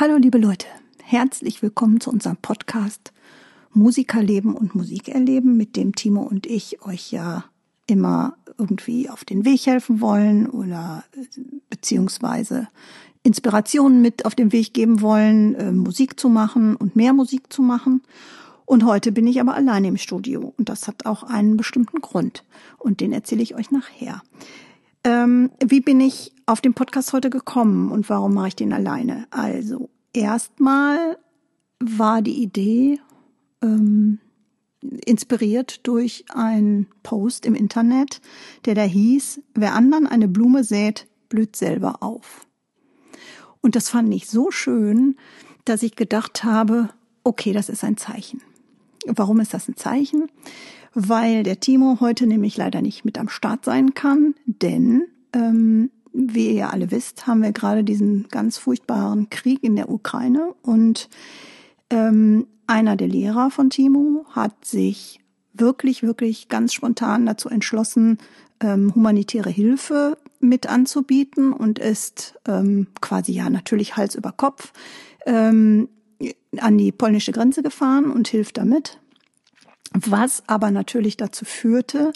Hallo liebe Leute, herzlich willkommen zu unserem Podcast Musikerleben und Musik erleben, mit dem Timo und ich euch ja immer irgendwie auf den Weg helfen wollen oder beziehungsweise Inspirationen mit auf den Weg geben wollen, äh, Musik zu machen und mehr Musik zu machen. Und heute bin ich aber alleine im Studio und das hat auch einen bestimmten Grund und den erzähle ich euch nachher. Ähm, wie bin ich auf den Podcast heute gekommen und warum mache ich den alleine? Also erstmal war die Idee ähm, inspiriert durch einen Post im Internet, der da hieß, wer anderen eine Blume sät, blüht selber auf. Und das fand ich so schön, dass ich gedacht habe, okay, das ist ein Zeichen. Warum ist das ein Zeichen? Weil der Timo heute nämlich leider nicht mit am Start sein kann, denn ähm, wie ihr ja alle wisst, haben wir gerade diesen ganz furchtbaren Krieg in der Ukraine und ähm, einer der Lehrer von Timo hat sich wirklich, wirklich ganz spontan dazu entschlossen, ähm, humanitäre Hilfe mit anzubieten und ist ähm, quasi ja natürlich Hals über Kopf ähm, an die polnische Grenze gefahren und hilft damit. Was aber natürlich dazu führte,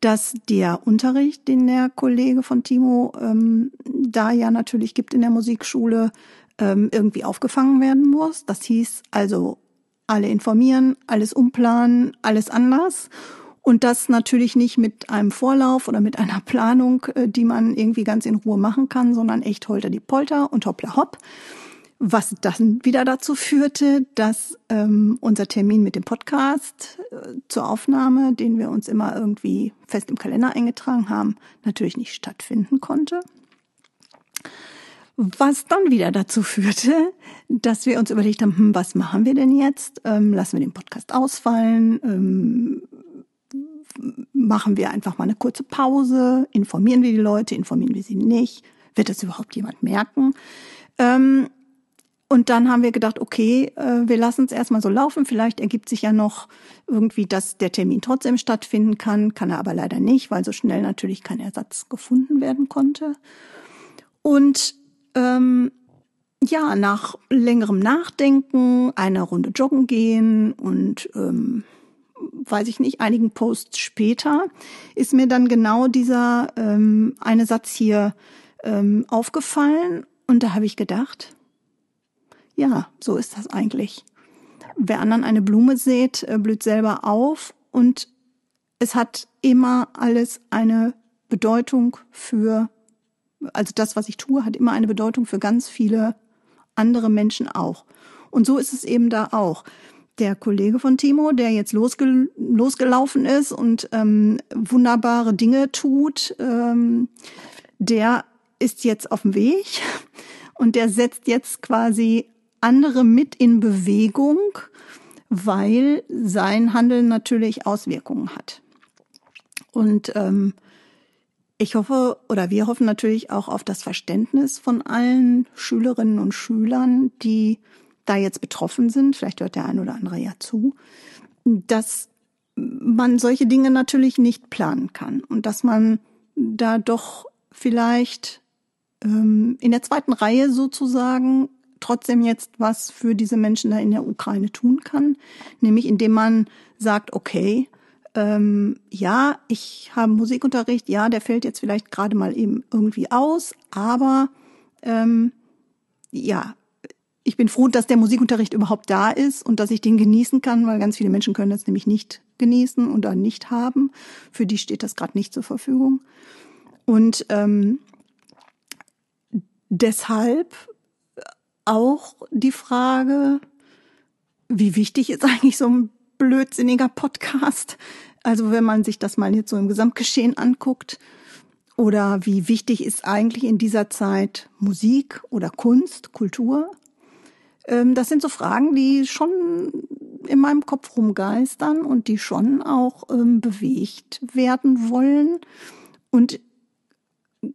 dass der Unterricht, den der Kollege von Timo ähm, da ja natürlich gibt in der Musikschule, ähm, irgendwie aufgefangen werden muss. Das hieß also alle informieren, alles umplanen, alles anders. Und das natürlich nicht mit einem Vorlauf oder mit einer Planung, äh, die man irgendwie ganz in Ruhe machen kann, sondern echt holter die Polter und hoppla hopp was dann wieder dazu führte, dass ähm, unser Termin mit dem Podcast äh, zur Aufnahme, den wir uns immer irgendwie fest im Kalender eingetragen haben, natürlich nicht stattfinden konnte. Was dann wieder dazu führte, dass wir uns überlegt haben, hm, was machen wir denn jetzt? Ähm, lassen wir den Podcast ausfallen? Ähm, machen wir einfach mal eine kurze Pause? Informieren wir die Leute? Informieren wir sie nicht? Wird das überhaupt jemand merken? Ähm, und dann haben wir gedacht, okay, äh, wir lassen es erstmal so laufen. Vielleicht ergibt sich ja noch irgendwie, dass der Termin trotzdem stattfinden kann. Kann er aber leider nicht, weil so schnell natürlich kein Ersatz gefunden werden konnte. Und ähm, ja, nach längerem Nachdenken, einer Runde joggen gehen und ähm, weiß ich nicht, einigen Posts später ist mir dann genau dieser ähm, eine Satz hier ähm, aufgefallen und da habe ich gedacht, ja, so ist das eigentlich. Wer anderen eine Blume sät, äh, blüht selber auf und es hat immer alles eine Bedeutung für, also das, was ich tue, hat immer eine Bedeutung für ganz viele andere Menschen auch. Und so ist es eben da auch. Der Kollege von Timo, der jetzt losge losgelaufen ist und ähm, wunderbare Dinge tut, ähm, der ist jetzt auf dem Weg und der setzt jetzt quasi andere mit in Bewegung, weil sein Handeln natürlich Auswirkungen hat. Und ähm, ich hoffe oder wir hoffen natürlich auch auf das Verständnis von allen Schülerinnen und Schülern, die da jetzt betroffen sind. Vielleicht hört der ein oder andere ja zu, dass man solche Dinge natürlich nicht planen kann und dass man da doch vielleicht ähm, in der zweiten Reihe sozusagen trotzdem jetzt was für diese Menschen da in der Ukraine tun kann, nämlich indem man sagt, okay, ähm, ja, ich habe Musikunterricht, ja, der fällt jetzt vielleicht gerade mal eben irgendwie aus, aber ähm, ja, ich bin froh, dass der Musikunterricht überhaupt da ist und dass ich den genießen kann, weil ganz viele Menschen können das nämlich nicht genießen oder nicht haben. Für die steht das gerade nicht zur Verfügung. Und ähm, deshalb auch die Frage, wie wichtig ist eigentlich so ein blödsinniger Podcast? Also wenn man sich das mal jetzt so im Gesamtgeschehen anguckt. Oder wie wichtig ist eigentlich in dieser Zeit Musik oder Kunst, Kultur? Ähm, das sind so Fragen, die schon in meinem Kopf rumgeistern und die schon auch ähm, bewegt werden wollen. Und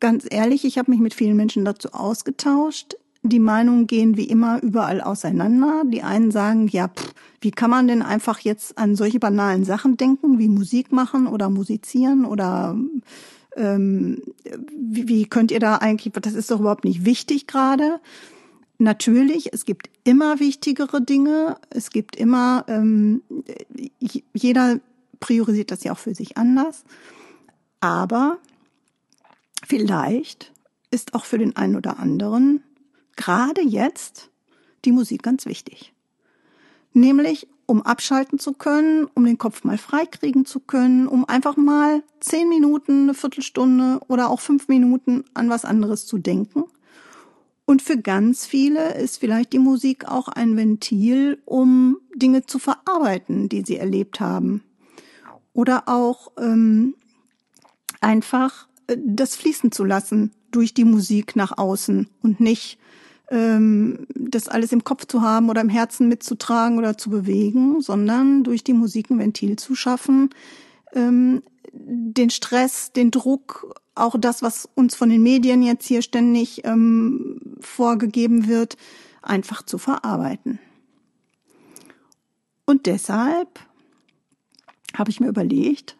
ganz ehrlich, ich habe mich mit vielen Menschen dazu ausgetauscht. Die Meinungen gehen wie immer überall auseinander. Die einen sagen, ja, pff, wie kann man denn einfach jetzt an solche banalen Sachen denken, wie Musik machen oder musizieren oder ähm, wie, wie könnt ihr da eigentlich, das ist doch überhaupt nicht wichtig gerade. natürlich, es gibt immer wichtigere Dinge. Es gibt immer, ähm, jeder priorisiert das ja auch für sich anders. Aber vielleicht ist auch für den einen oder anderen gerade jetzt die Musik ganz wichtig. Nämlich, um abschalten zu können, um den Kopf mal freikriegen zu können, um einfach mal zehn Minuten, eine Viertelstunde oder auch fünf Minuten an was anderes zu denken. Und für ganz viele ist vielleicht die Musik auch ein Ventil, um Dinge zu verarbeiten, die sie erlebt haben. Oder auch ähm, einfach äh, das fließen zu lassen durch die Musik nach außen und nicht ähm, das alles im Kopf zu haben oder im Herzen mitzutragen oder zu bewegen, sondern durch die Musik ein Ventil zu schaffen, ähm, den Stress, den Druck, auch das, was uns von den Medien jetzt hier ständig ähm, vorgegeben wird, einfach zu verarbeiten. Und deshalb habe ich mir überlegt,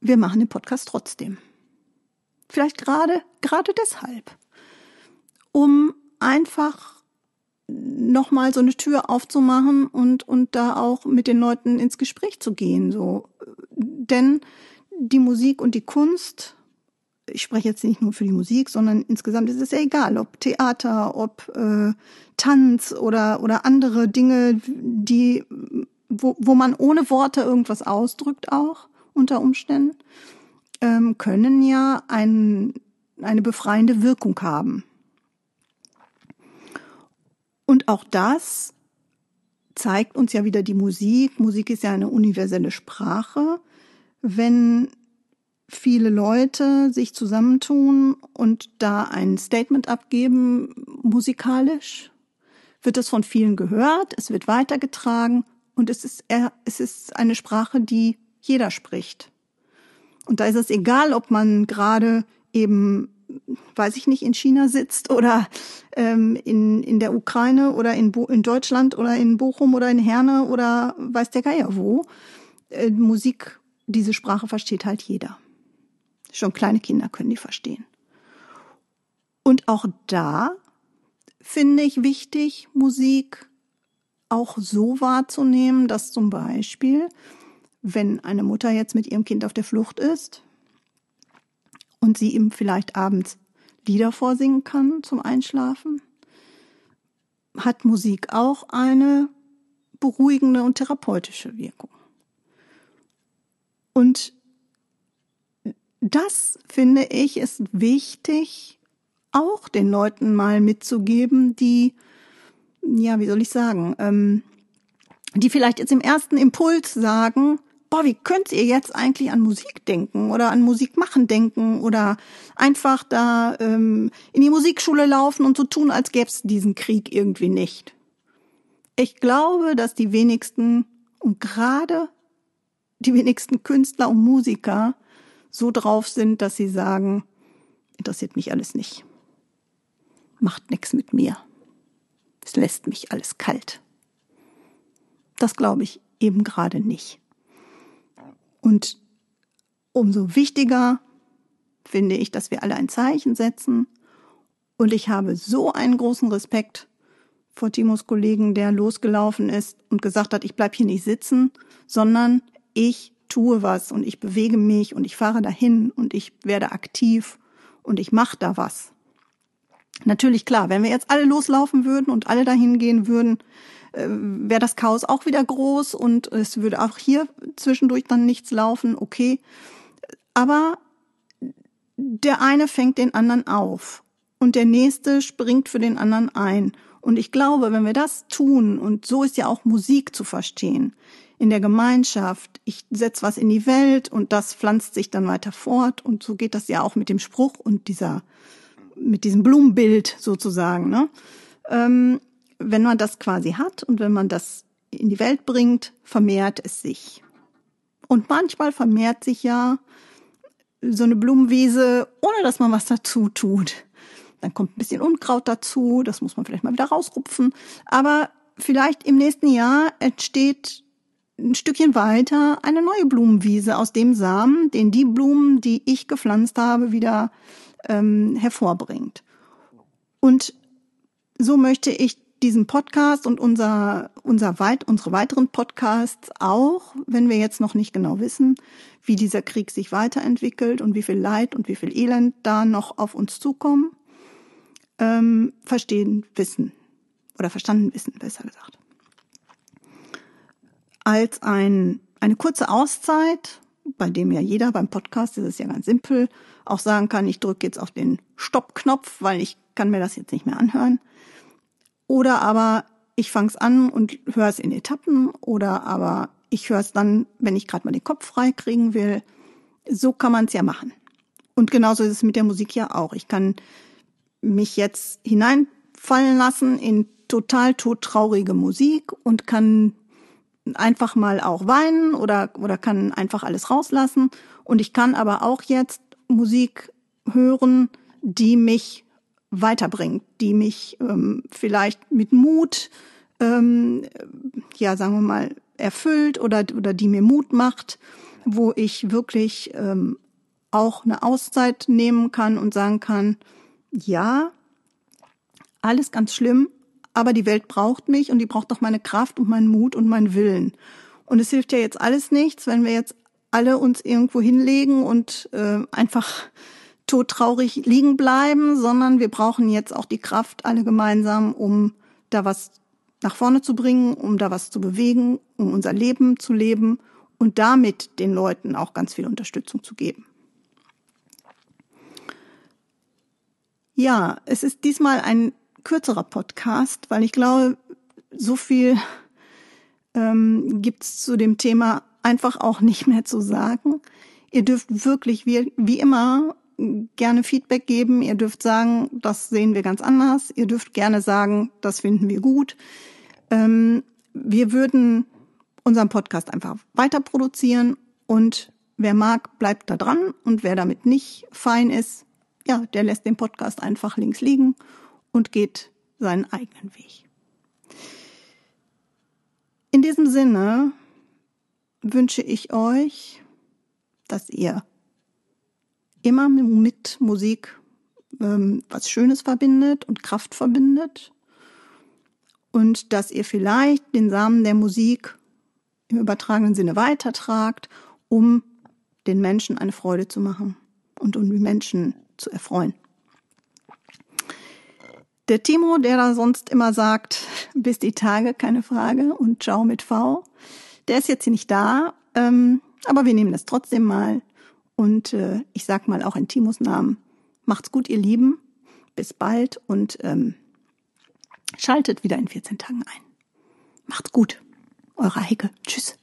wir machen den Podcast trotzdem. Vielleicht gerade, gerade deshalb um einfach nochmal so eine Tür aufzumachen und, und da auch mit den Leuten ins Gespräch zu gehen, so. Denn die Musik und die Kunst, ich spreche jetzt nicht nur für die Musik, sondern insgesamt ist es ja egal, ob Theater, ob äh, Tanz oder, oder andere Dinge, die, wo, wo man ohne Worte irgendwas ausdrückt auch unter Umständen, ähm, können ja ein, eine befreiende Wirkung haben. Und auch das zeigt uns ja wieder die Musik. Musik ist ja eine universelle Sprache. Wenn viele Leute sich zusammentun und da ein Statement abgeben, musikalisch, wird es von vielen gehört, es wird weitergetragen und es ist, es ist eine Sprache, die jeder spricht. Und da ist es egal, ob man gerade eben weiß ich nicht, in China sitzt oder ähm, in, in der Ukraine oder in, Bo in Deutschland oder in Bochum oder in Herne oder weiß der Geier wo. Äh, Musik, diese Sprache versteht halt jeder. Schon kleine Kinder können die verstehen. Und auch da finde ich wichtig, Musik auch so wahrzunehmen, dass zum Beispiel, wenn eine Mutter jetzt mit ihrem Kind auf der Flucht ist, und sie ihm vielleicht abends Lieder vorsingen kann zum Einschlafen, hat Musik auch eine beruhigende und therapeutische Wirkung. Und das finde ich ist wichtig, auch den Leuten mal mitzugeben, die, ja, wie soll ich sagen, ähm, die vielleicht jetzt im ersten Impuls sagen, boah, wie könnt ihr jetzt eigentlich an Musik denken oder an Musik machen denken oder einfach da ähm, in die Musikschule laufen und so tun, als gäbe es diesen Krieg irgendwie nicht. Ich glaube, dass die wenigsten und gerade die wenigsten Künstler und Musiker so drauf sind, dass sie sagen, interessiert mich alles nicht. Macht nichts mit mir. Es lässt mich alles kalt. Das glaube ich eben gerade nicht. Und umso wichtiger finde ich, dass wir alle ein Zeichen setzen. Und ich habe so einen großen Respekt vor Timos Kollegen, der losgelaufen ist und gesagt hat, ich bleib hier nicht sitzen, sondern ich tue was und ich bewege mich und ich fahre dahin und ich werde aktiv und ich mache da was. Natürlich klar, wenn wir jetzt alle loslaufen würden und alle dahin gehen würden, wäre das Chaos auch wieder groß und es würde auch hier zwischendurch dann nichts laufen, okay. Aber der eine fängt den anderen auf und der nächste springt für den anderen ein. Und ich glaube, wenn wir das tun, und so ist ja auch Musik zu verstehen, in der Gemeinschaft, ich setze was in die Welt und das pflanzt sich dann weiter fort und so geht das ja auch mit dem Spruch und dieser, mit diesem Blumenbild sozusagen, ne? Ähm, wenn man das quasi hat und wenn man das in die Welt bringt, vermehrt es sich. Und manchmal vermehrt sich ja so eine Blumenwiese, ohne dass man was dazu tut. Dann kommt ein bisschen Unkraut dazu, das muss man vielleicht mal wieder rausrupfen. Aber vielleicht im nächsten Jahr entsteht ein Stückchen weiter eine neue Blumenwiese aus dem Samen, den die Blumen, die ich gepflanzt habe, wieder ähm, hervorbringt. Und so möchte ich diesen Podcast und unser, unser weit, unsere weiteren Podcasts auch, wenn wir jetzt noch nicht genau wissen, wie dieser Krieg sich weiterentwickelt und wie viel Leid und wie viel Elend da noch auf uns zukommen, ähm, verstehen wissen oder verstanden wissen, besser gesagt. Als ein, eine kurze Auszeit, bei dem ja jeder beim Podcast, das ist ja ganz simpel, auch sagen kann, ich drücke jetzt auf den Stoppknopf, weil ich kann mir das jetzt nicht mehr anhören oder aber ich fange es an und höre es in Etappen oder aber ich höre es dann, wenn ich gerade mal den Kopf frei kriegen will. So kann man es ja machen. Und genauso ist es mit der Musik ja auch. Ich kann mich jetzt hineinfallen lassen in total todtraurige Musik und kann einfach mal auch weinen oder, oder kann einfach alles rauslassen. Und ich kann aber auch jetzt Musik hören, die mich weiterbringt, die mich ähm, vielleicht mit Mut, ähm, ja, sagen wir mal, erfüllt oder, oder die mir Mut macht, wo ich wirklich ähm, auch eine Auszeit nehmen kann und sagen kann, ja, alles ganz schlimm, aber die Welt braucht mich und die braucht auch meine Kraft und meinen Mut und meinen Willen. Und es hilft ja jetzt alles nichts, wenn wir jetzt alle uns irgendwo hinlegen und äh, einfach todtraurig liegen bleiben, sondern wir brauchen jetzt auch die Kraft alle gemeinsam, um da was nach vorne zu bringen, um da was zu bewegen, um unser Leben zu leben und damit den Leuten auch ganz viel Unterstützung zu geben. Ja, es ist diesmal ein kürzerer Podcast, weil ich glaube, so viel ähm, gibt es zu dem Thema einfach auch nicht mehr zu sagen. Ihr dürft wirklich wie, wie immer gerne Feedback geben. Ihr dürft sagen, das sehen wir ganz anders. Ihr dürft gerne sagen, das finden wir gut. Ähm, wir würden unseren Podcast einfach weiter produzieren und wer mag, bleibt da dran und wer damit nicht fein ist, ja, der lässt den Podcast einfach links liegen und geht seinen eigenen Weg. In diesem Sinne wünsche ich euch, dass ihr immer mit Musik ähm, was Schönes verbindet und Kraft verbindet. Und dass ihr vielleicht den Samen der Musik im übertragenen Sinne weitertragt, um den Menschen eine Freude zu machen und um die Menschen zu erfreuen. Der Timo, der da sonst immer sagt, bis die Tage, keine Frage, und ciao mit V, der ist jetzt hier nicht da, ähm, aber wir nehmen das trotzdem mal und äh, ich sag mal auch in Timos Namen, macht's gut, ihr Lieben. Bis bald und ähm, schaltet wieder in 14 Tagen ein. Macht's gut. Eure Heike. Tschüss.